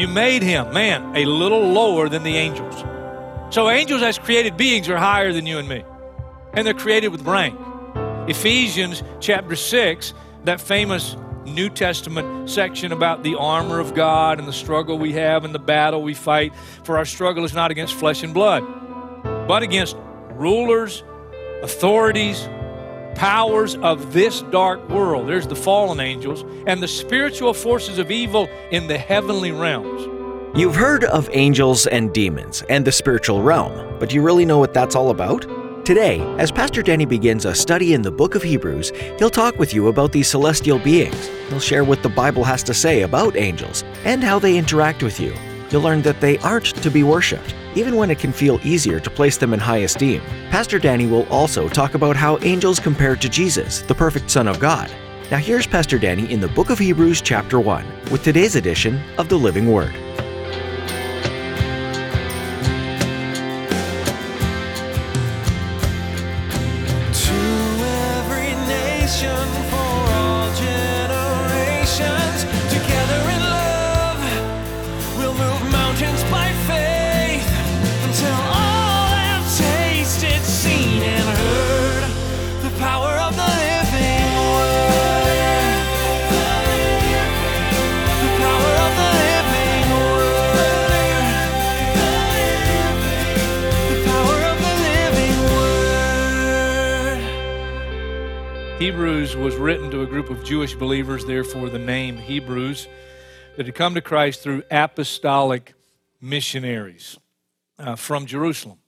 You made him, man, a little lower than the angels. So, angels as created beings are higher than you and me, and they're created with rank. Ephesians chapter 6, that famous New Testament section about the armor of God and the struggle we have and the battle we fight. For our struggle is not against flesh and blood, but against rulers, authorities, powers of this dark world. There's the fallen angels and the spiritual forces of evil in the heavenly realms. You've heard of angels and demons and the spiritual realm, but do you really know what that's all about? Today, as Pastor Danny begins a study in the book of Hebrews, he'll talk with you about these celestial beings. He'll share what the Bible has to say about angels and how they interact with you. You'll learn that they aren't to be worshipped, even when it can feel easier to place them in high esteem. Pastor Danny will also talk about how angels compare to Jesus, the perfect Son of God. Now, here's Pastor Danny in the book of Hebrews, chapter 1, with today's edition of the Living Word. Hebrews was written to a group of Jewish believers, therefore, the name Hebrews, that had come to Christ through apostolic missionaries uh, from Jerusalem.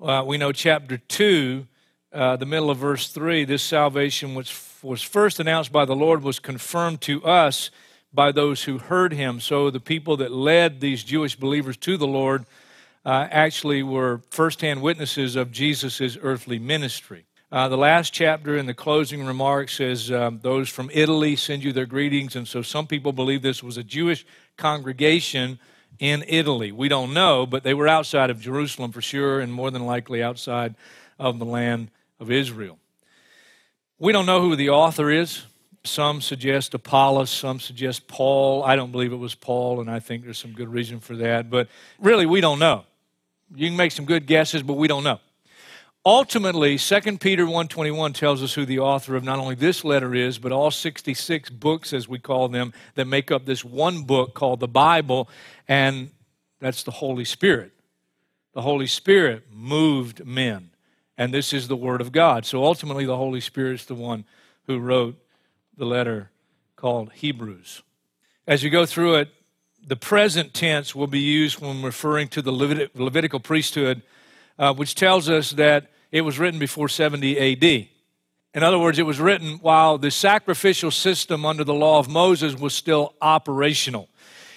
Uh, we know chapter 2, uh, the middle of verse 3, this salvation which was first announced by the Lord was confirmed to us by those who heard him. So the people that led these Jewish believers to the Lord uh, actually were firsthand witnesses of Jesus' earthly ministry. Uh, the last chapter in the closing remarks says, um, Those from Italy send you their greetings. And so some people believe this was a Jewish congregation in Italy. We don't know, but they were outside of Jerusalem for sure, and more than likely outside of the land of Israel. We don't know who the author is. Some suggest Apollos, some suggest Paul. I don't believe it was Paul, and I think there's some good reason for that. But really, we don't know. You can make some good guesses, but we don't know. Ultimately, 2 Peter 1:21 tells us who the author of not only this letter is, but all 66 books as we call them that make up this one book called the Bible, and that's the Holy Spirit. The Holy Spirit moved men, and this is the word of God. So ultimately the Holy Spirit is the one who wrote the letter called Hebrews. As you go through it, the present tense will be used when referring to the Levit- Levitical priesthood uh, which tells us that it was written before 70 AD. In other words, it was written while the sacrificial system under the law of Moses was still operational.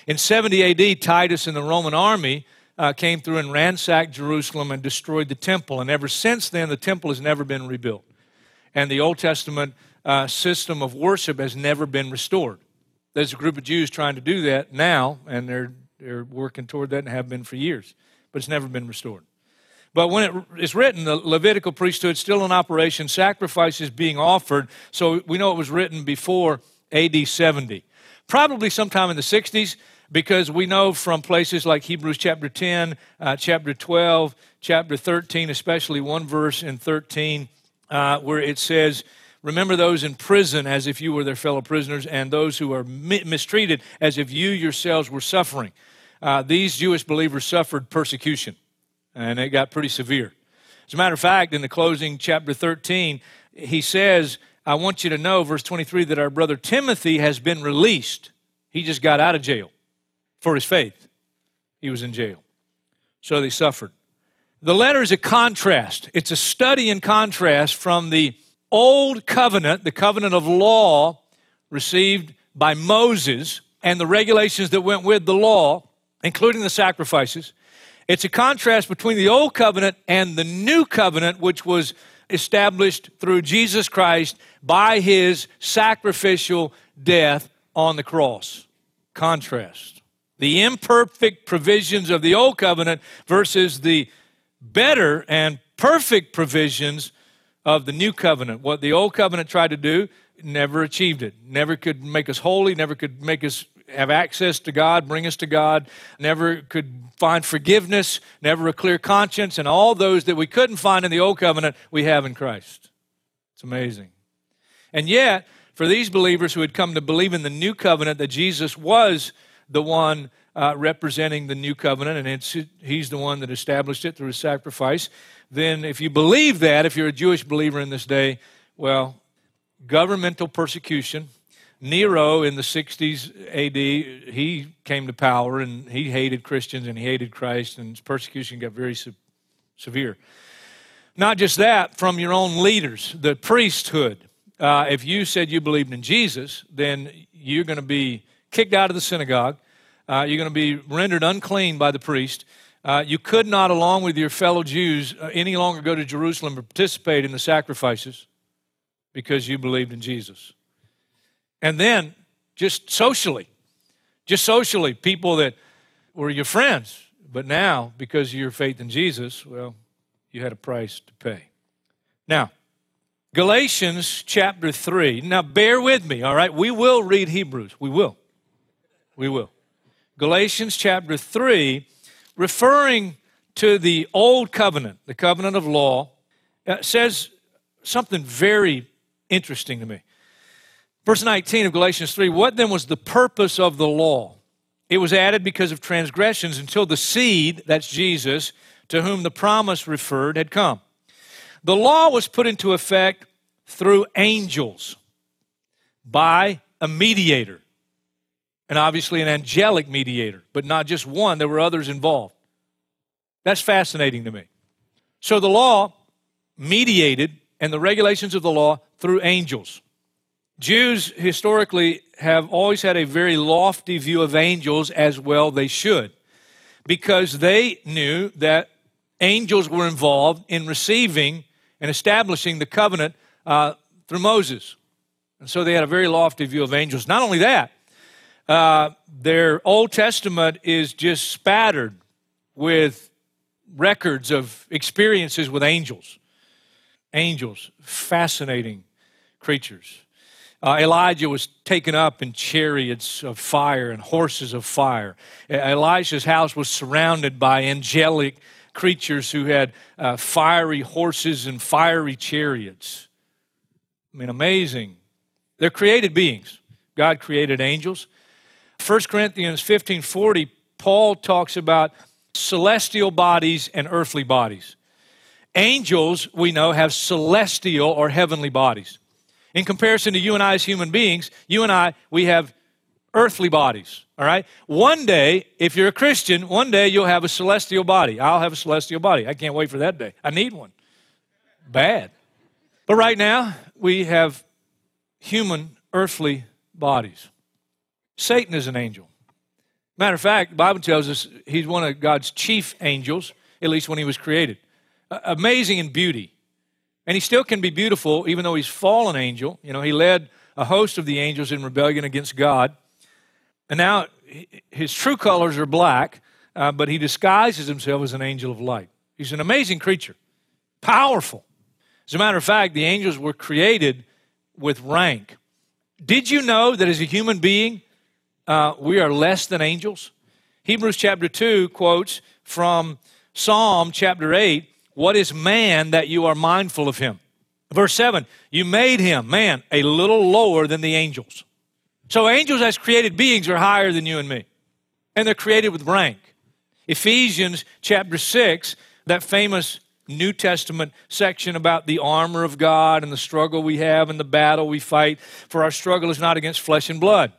In 70 AD, Titus and the Roman army uh, came through and ransacked Jerusalem and destroyed the temple. And ever since then, the temple has never been rebuilt. And the Old Testament uh, system of worship has never been restored. There's a group of Jews trying to do that now, and they're, they're working toward that and have been for years, but it's never been restored. But when it is written, the Levitical priesthood still in operation, sacrifices being offered. So we know it was written before AD 70. Probably sometime in the 60s, because we know from places like Hebrews chapter 10, uh, chapter 12, chapter 13, especially one verse in 13, uh, where it says, Remember those in prison as if you were their fellow prisoners, and those who are mi- mistreated as if you yourselves were suffering. Uh, these Jewish believers suffered persecution and it got pretty severe. As a matter of fact, in the closing chapter 13, he says, I want you to know, verse 23, that our brother Timothy has been released. He just got out of jail for his faith. He was in jail. So they suffered. The letter is a contrast, it's a study in contrast from the old covenant, the covenant of law received by Moses, and the regulations that went with the law including the sacrifices. It's a contrast between the old covenant and the new covenant, which was established through Jesus Christ by his sacrificial death on the cross. Contrast. The imperfect provisions of the old covenant versus the better and perfect provisions of the new covenant. What the old covenant tried to do, never achieved it. Never could make us holy, never could make us have access to God, bring us to God, never could find forgiveness, never a clear conscience, and all those that we couldn't find in the old covenant, we have in Christ. It's amazing. And yet, for these believers who had come to believe in the new covenant, that Jesus was the one uh, representing the new covenant, and he's the one that established it through his sacrifice, then if you believe that, if you're a Jewish believer in this day, well, governmental persecution. Nero in the 60s AD, he came to power and he hated Christians and he hated Christ, and persecution got very se- severe. Not just that, from your own leaders, the priesthood. Uh, if you said you believed in Jesus, then you're going to be kicked out of the synagogue. Uh, you're going to be rendered unclean by the priest. Uh, you could not, along with your fellow Jews, uh, any longer go to Jerusalem or participate in the sacrifices because you believed in Jesus. And then, just socially, just socially, people that were your friends, but now, because of your faith in Jesus, well, you had a price to pay. Now, Galatians chapter 3. Now, bear with me, all right? We will read Hebrews. We will. We will. Galatians chapter 3, referring to the old covenant, the covenant of law, uh, says something very interesting to me. Verse 19 of Galatians 3 What then was the purpose of the law? It was added because of transgressions until the seed, that's Jesus, to whom the promise referred, had come. The law was put into effect through angels by a mediator, and obviously an angelic mediator, but not just one, there were others involved. That's fascinating to me. So the law mediated and the regulations of the law through angels. Jews historically have always had a very lofty view of angels as well they should because they knew that angels were involved in receiving and establishing the covenant uh, through Moses. And so they had a very lofty view of angels. Not only that, uh, their Old Testament is just spattered with records of experiences with angels. Angels, fascinating creatures. Uh, Elijah was taken up in chariots of fire and horses of fire. Elijah's house was surrounded by angelic creatures who had uh, fiery horses and fiery chariots. I mean, amazing. They're created beings. God created angels. 1 Corinthians 15 40, Paul talks about celestial bodies and earthly bodies. Angels, we know, have celestial or heavenly bodies. In comparison to you and I as human beings, you and I, we have earthly bodies. All right? One day, if you're a Christian, one day you'll have a celestial body. I'll have a celestial body. I can't wait for that day. I need one. Bad. But right now, we have human, earthly bodies. Satan is an angel. Matter of fact, the Bible tells us he's one of God's chief angels, at least when he was created. Uh, amazing in beauty. And he still can be beautiful, even though he's fallen angel. You know, he led a host of the angels in rebellion against God. And now his true colors are black, uh, but he disguises himself as an angel of light. He's an amazing creature, powerful. As a matter of fact, the angels were created with rank. Did you know that as a human being, uh, we are less than angels? Hebrews chapter 2 quotes from Psalm chapter 8 What is man that you are mindful of him? Verse 7 You made him, man, a little lower than the angels. So angels, as created beings, are higher than you and me, and they're created with rank. Ephesians chapter 6, that famous New Testament section about the armor of God and the struggle we have and the battle we fight. For our struggle is not against flesh and blood,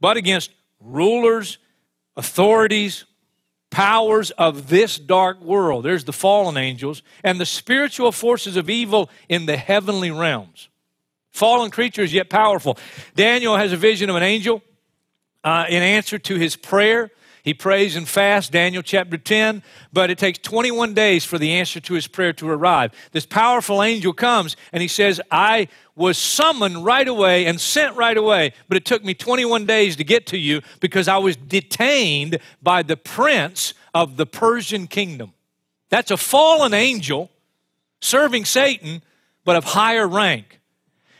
but against rulers, authorities, powers of this dark world. There's the fallen angels and the spiritual forces of evil in the heavenly realms. Fallen creatures, yet powerful. Daniel has a vision of an angel uh, in answer to his prayer. He prays and fasts, Daniel chapter 10, but it takes 21 days for the answer to his prayer to arrive. This powerful angel comes and he says, I was summoned right away and sent right away, but it took me 21 days to get to you because I was detained by the prince of the Persian kingdom. That's a fallen angel serving Satan, but of higher rank.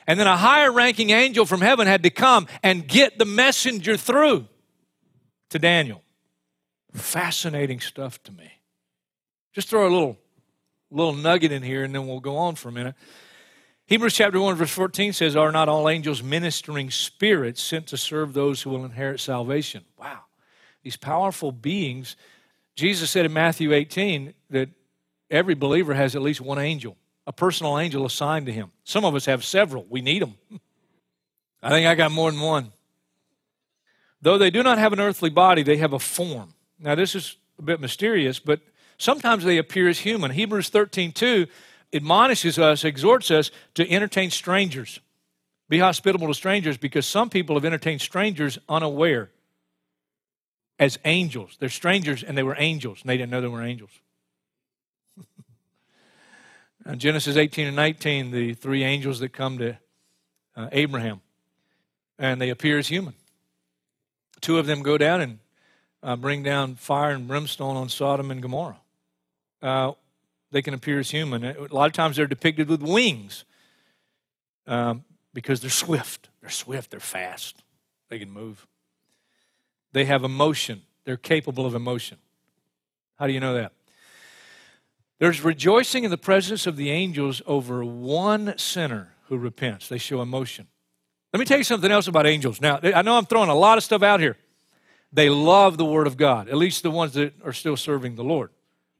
And then a higher ranking angel from heaven had to come and get the messenger through to Daniel. Fascinating stuff to me. Just throw a little, little nugget in here and then we'll go on for a minute. Hebrews chapter 1, verse 14 says, Are not all angels ministering spirits sent to serve those who will inherit salvation? Wow. These powerful beings. Jesus said in Matthew 18 that every believer has at least one angel, a personal angel assigned to him. Some of us have several. We need them. I think I got more than one. Though they do not have an earthly body, they have a form. Now, this is a bit mysterious, but sometimes they appear as human. Hebrews 13 2 admonishes us, exhorts us to entertain strangers. Be hospitable to strangers because some people have entertained strangers unaware as angels. They're strangers and they were angels, and they didn't know they were angels. In Genesis 18 and 19, the three angels that come to uh, Abraham, and they appear as human. Two of them go down and uh, bring down fire and brimstone on Sodom and Gomorrah. Uh, they can appear as human. A lot of times they're depicted with wings um, because they're swift. They're swift, they're fast, they can move. They have emotion, they're capable of emotion. How do you know that? There's rejoicing in the presence of the angels over one sinner who repents. They show emotion. Let me tell you something else about angels. Now, I know I'm throwing a lot of stuff out here. They love the Word of God, at least the ones that are still serving the Lord.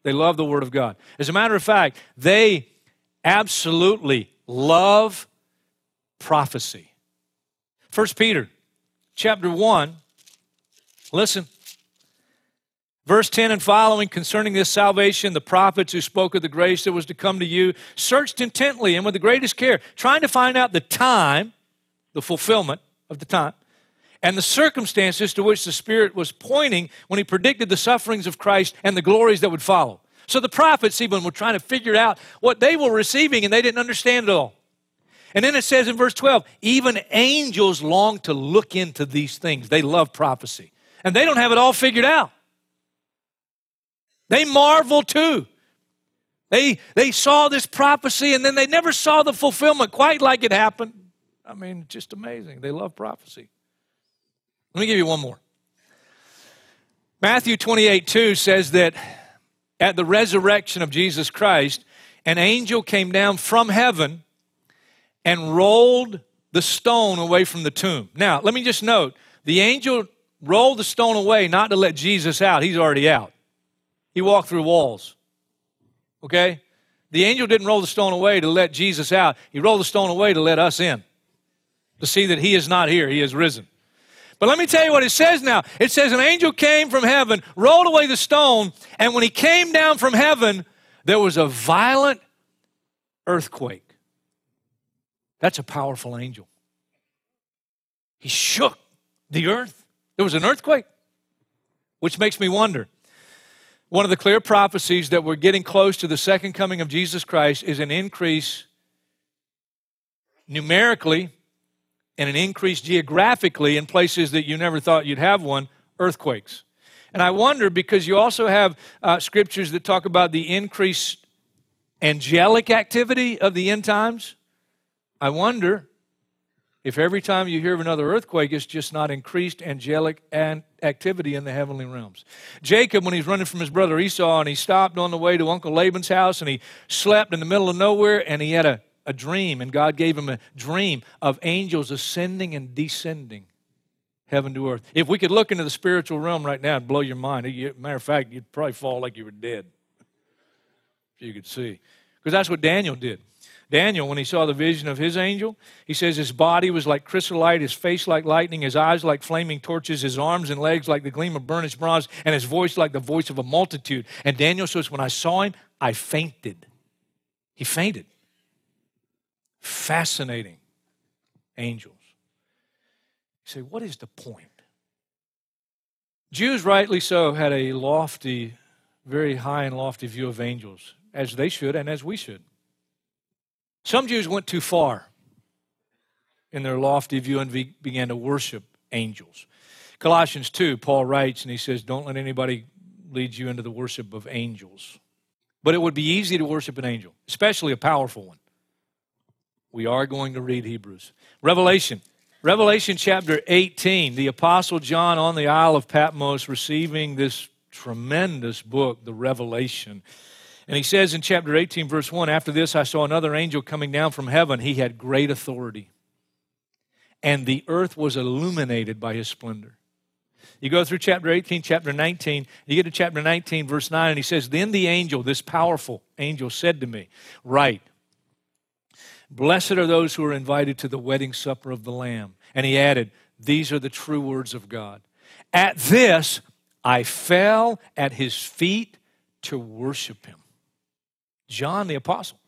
They love the Word of God. As a matter of fact, they absolutely love prophecy. 1 Peter chapter 1, listen. Verse 10 and following concerning this salvation, the prophets who spoke of the grace that was to come to you searched intently and with the greatest care, trying to find out the time, the fulfillment of the time, and the circumstances to which the Spirit was pointing when he predicted the sufferings of Christ and the glories that would follow. So the prophets even were trying to figure out what they were receiving and they didn't understand it all. And then it says in verse 12, even angels long to look into these things. They love prophecy. And they don't have it all figured out. They marvel too. They, they saw this prophecy and then they never saw the fulfillment quite like it happened. I mean, just amazing. They love prophecy. Let me give you one more. Matthew 28 2 says that at the resurrection of Jesus Christ, an angel came down from heaven and rolled the stone away from the tomb. Now, let me just note the angel rolled the stone away not to let Jesus out, he's already out. He walked through walls. Okay? The angel didn't roll the stone away to let Jesus out, he rolled the stone away to let us in, to see that he is not here, he has risen. But let me tell you what it says now. It says an angel came from heaven, rolled away the stone, and when he came down from heaven, there was a violent earthquake. That's a powerful angel. He shook the earth. There was an earthquake, which makes me wonder. One of the clear prophecies that we're getting close to the second coming of Jesus Christ is an increase numerically and an increase geographically in places that you never thought you'd have one earthquakes. And I wonder because you also have uh, scriptures that talk about the increased angelic activity of the end times. I wonder if every time you hear of another earthquake, it's just not increased angelic activity in the heavenly realms. Jacob, when he's running from his brother Esau, and he stopped on the way to Uncle Laban's house, and he slept in the middle of nowhere, and he had a a dream, and God gave him a dream of angels ascending and descending heaven to earth. If we could look into the spiritual realm right now, it'd blow your mind. Matter of fact, you'd probably fall like you were dead if you could see. Because that's what Daniel did. Daniel, when he saw the vision of his angel, he says his body was like chrysolite, his face like lightning, his eyes like flaming torches, his arms and legs like the gleam of burnished bronze, and his voice like the voice of a multitude. And Daniel says, When I saw him, I fainted. He fainted fascinating angels. You say, what is the point? Jews, rightly so, had a lofty, very high and lofty view of angels, as they should and as we should. Some Jews went too far in their lofty view and began to worship angels. Colossians 2, Paul writes, and he says, Don't let anybody lead you into the worship of angels. But it would be easy to worship an angel, especially a powerful one. We are going to read Hebrews. Revelation. Revelation chapter 18, the Apostle John on the Isle of Patmos receiving this tremendous book, the Revelation. And he says in chapter 18, verse 1 After this, I saw another angel coming down from heaven. He had great authority, and the earth was illuminated by his splendor. You go through chapter 18, chapter 19, you get to chapter 19, verse 9, and he says, Then the angel, this powerful angel, said to me, Write, blessed are those who are invited to the wedding supper of the Lamb. And he added, These are the true words of God. At this, I fell at his feet to worship him. John the apostle.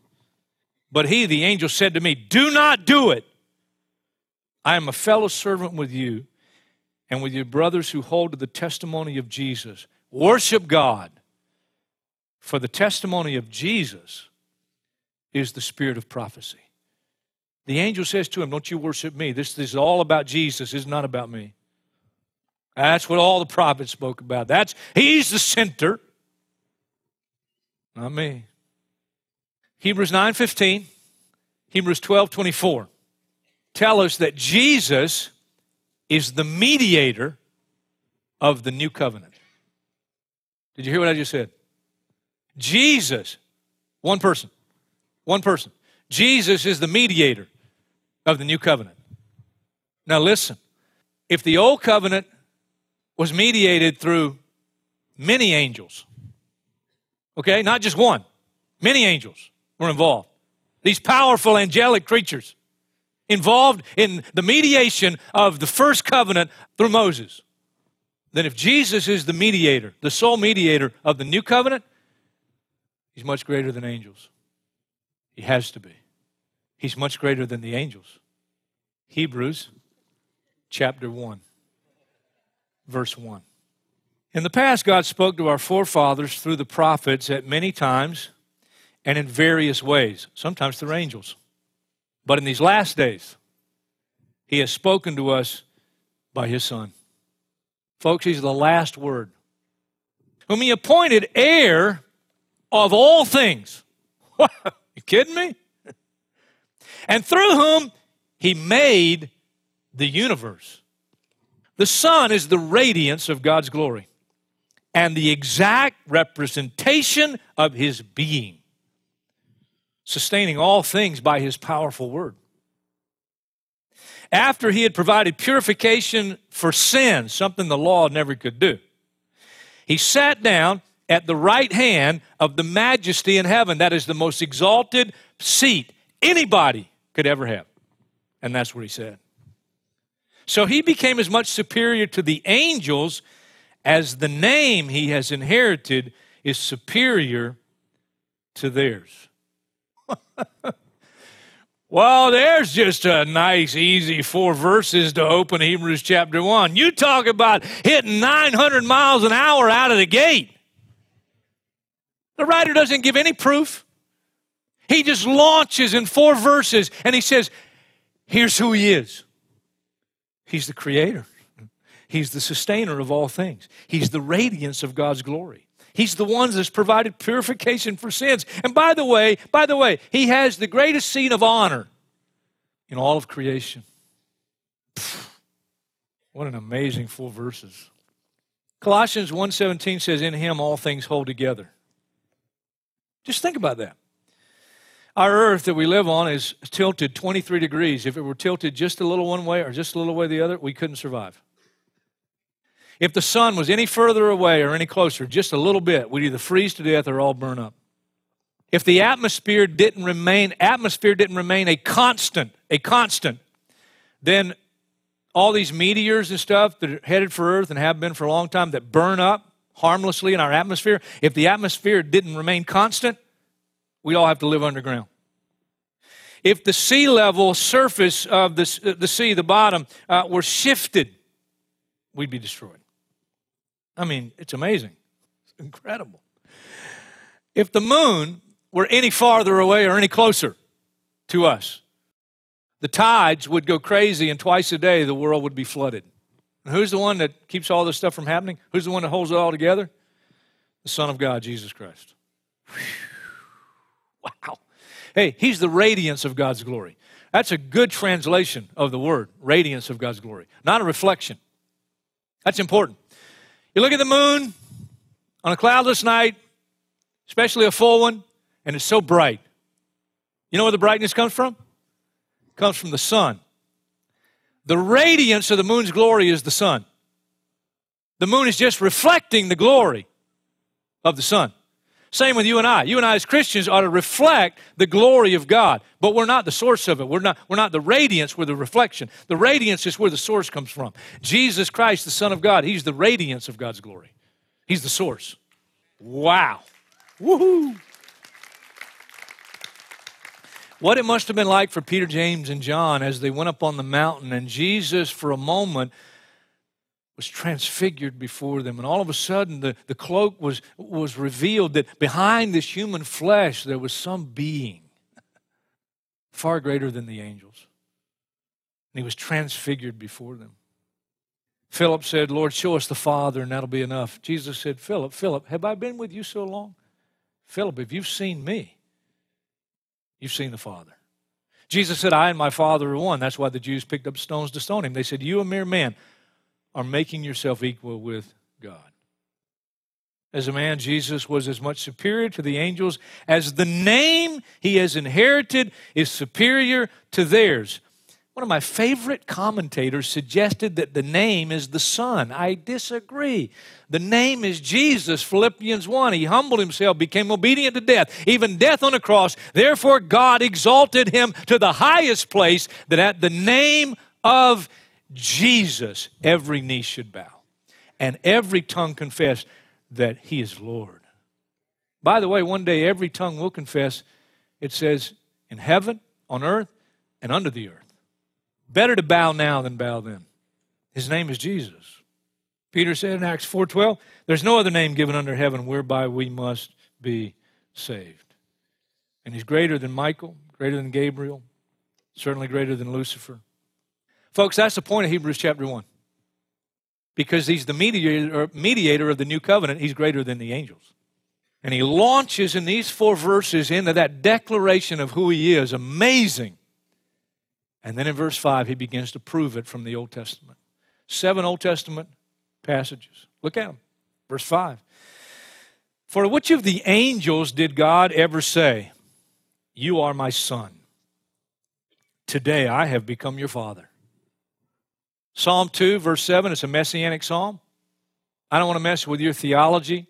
But he, the angel, said to me, Do not do it. I am a fellow servant with you and with your brothers who hold to the testimony of Jesus. Worship God. For the testimony of Jesus is the spirit of prophecy. The angel says to him, Don't you worship me. This, this is all about Jesus, it's not about me. That's what all the prophets spoke about. That's he's the center. Not me. Hebrews 9:15, Hebrews 12:24 tell us that Jesus is the mediator of the new covenant. Did you hear what I just said? Jesus, one person, one person. Jesus is the mediator of the new covenant. Now, listen if the old covenant was mediated through many angels, okay, not just one, many angels were involved. These powerful angelic creatures involved in the mediation of the first covenant through Moses. Then, if Jesus is the mediator, the sole mediator of the new covenant, he's much greater than angels. He has to be. He's much greater than the angels. Hebrews chapter 1, verse 1. In the past, God spoke to our forefathers through the prophets at many times and in various ways, sometimes through angels. But in these last days, He has spoken to us by His Son. Folks, He's the last word, whom He appointed heir of all things. you kidding me? And through whom He made the universe. The Son is the radiance of God's glory and the exact representation of His being sustaining all things by his powerful word. After he had provided purification for sin, something the law never could do, he sat down at the right hand of the majesty in heaven. That is the most exalted seat anybody could ever have. And that's what he said. So he became as much superior to the angels as the name he has inherited is superior to theirs. well, there's just a nice, easy four verses to open Hebrews chapter 1. You talk about hitting 900 miles an hour out of the gate. The writer doesn't give any proof. He just launches in four verses and he says, Here's who he is He's the creator, He's the sustainer of all things, He's the radiance of God's glory. He's the one that's provided purification for sins. And by the way, by the way, he has the greatest seat of honor in all of creation. What an amazing four verses. Colossians 1:17 says in him all things hold together. Just think about that. Our earth that we live on is tilted 23 degrees. If it were tilted just a little one way or just a little way the other, we couldn't survive. If the sun was any further away or any closer, just a little bit, we'd either freeze to death or all burn up. If the atmosphere didn't remain, atmosphere didn't remain a constant, a constant, then all these meteors and stuff that are headed for Earth and have been for a long time that burn up harmlessly in our atmosphere, if the atmosphere didn't remain constant, we all have to live underground. If the sea level surface of the, the sea, the bottom, uh, were shifted, we'd be destroyed. I mean, it's amazing. It's incredible. If the moon were any farther away or any closer to us, the tides would go crazy, and twice a day the world would be flooded. And who's the one that keeps all this stuff from happening? Who's the one that holds it all together? The Son of God, Jesus Christ. Wow. Hey, he's the radiance of God's glory. That's a good translation of the word, radiance of God's glory, not a reflection. That's important. You look at the moon on a cloudless night, especially a full one, and it's so bright. You know where the brightness comes from? It comes from the sun. The radiance of the moon's glory is the sun. The moon is just reflecting the glory of the sun. Same with you and I. You and I, as Christians, ought to reflect the glory of God, but we're not the source of it. We're not, we're not the radiance, we're the reflection. The radiance is where the source comes from. Jesus Christ, the Son of God, He's the radiance of God's glory. He's the source. Wow. Woohoo. What it must have been like for Peter, James, and John as they went up on the mountain, and Jesus, for a moment, was transfigured before them. And all of a sudden, the, the cloak was, was revealed that behind this human flesh, there was some being far greater than the angels. And he was transfigured before them. Philip said, Lord, show us the Father, and that'll be enough. Jesus said, Philip, Philip, have I been with you so long? Philip, if you've seen me, you've seen the Father. Jesus said, I and my Father are one. That's why the Jews picked up stones to stone him. They said, You, a mere man, are making yourself equal with God. As a man, Jesus was as much superior to the angels as the name he has inherited is superior to theirs. One of my favorite commentators suggested that the name is the Son. I disagree. The name is Jesus, Philippians 1. He humbled himself, became obedient to death, even death on a cross. Therefore, God exalted him to the highest place, that at the name of Jesus, every knee should bow, and every tongue confess that he is Lord. By the way, one day every tongue will confess, it says, in heaven, on earth, and under the earth. Better to bow now than bow then. His name is Jesus. Peter said in Acts 4:12, there's no other name given under heaven whereby we must be saved. And he's greater than Michael, greater than Gabriel, certainly greater than Lucifer. Folks, that's the point of Hebrews chapter 1. Because he's the mediator, mediator of the new covenant, he's greater than the angels. And he launches in these four verses into that declaration of who he is. Amazing. And then in verse 5, he begins to prove it from the Old Testament. Seven Old Testament passages. Look at them. Verse 5. For which of the angels did God ever say, You are my son? Today I have become your father. Psalm 2, verse 7, it's a messianic psalm. I don't want to mess with your theology.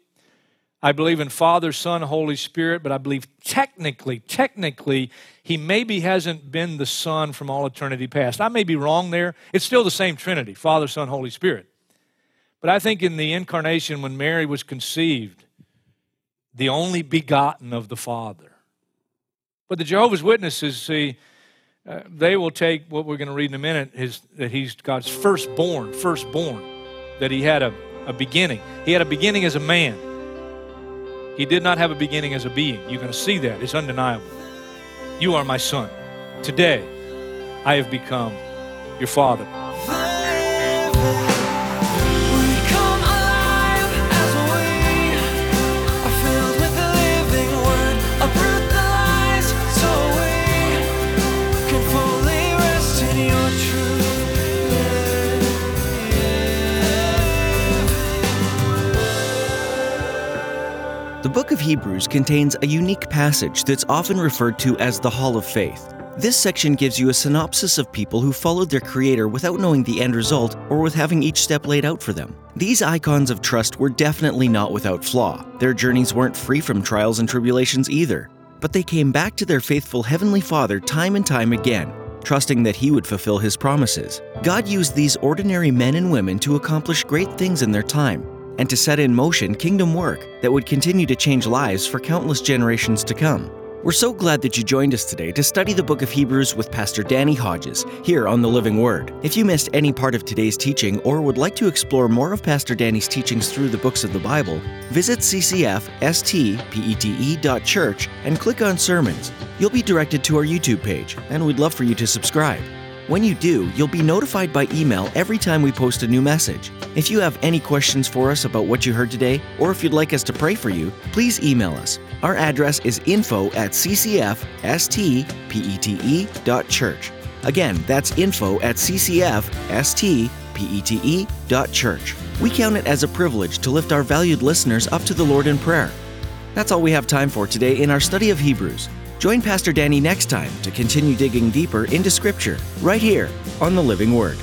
I believe in Father, Son, Holy Spirit, but I believe technically, technically, he maybe hasn't been the Son from all eternity past. I may be wrong there. It's still the same Trinity Father, Son, Holy Spirit. But I think in the incarnation, when Mary was conceived, the only begotten of the Father. But the Jehovah's Witnesses, see, uh, they will take what we're going to read in a minute is that he's God's firstborn, firstborn, that he had a, a beginning. He had a beginning as a man. He did not have a beginning as a being. You're going to see that. It's undeniable. You are my son. Today, I have become your father. Book of Hebrews contains a unique passage that's often referred to as the Hall of Faith. This section gives you a synopsis of people who followed their Creator without knowing the end result or with having each step laid out for them. These icons of trust were definitely not without flaw. Their journeys weren't free from trials and tribulations either. But they came back to their faithful Heavenly Father time and time again, trusting that He would fulfill His promises. God used these ordinary men and women to accomplish great things in their time and to set in motion kingdom work that would continue to change lives for countless generations to come. We're so glad that you joined us today to study the book of Hebrews with Pastor Danny Hodges here on the Living Word. If you missed any part of today's teaching or would like to explore more of Pastor Danny's teachings through the books of the Bible, visit ccfstpete.church and click on Sermons. You'll be directed to our YouTube page, and we'd love for you to subscribe. When you do, you'll be notified by email every time we post a new message. If you have any questions for us about what you heard today, or if you'd like us to pray for you, please email us. Our address is info at ccfstpete.church. Again, that's info at ccfstpete.church. We count it as a privilege to lift our valued listeners up to the Lord in prayer. That's all we have time for today in our study of Hebrews. Join Pastor Danny next time to continue digging deeper into Scripture, right here on the Living Word.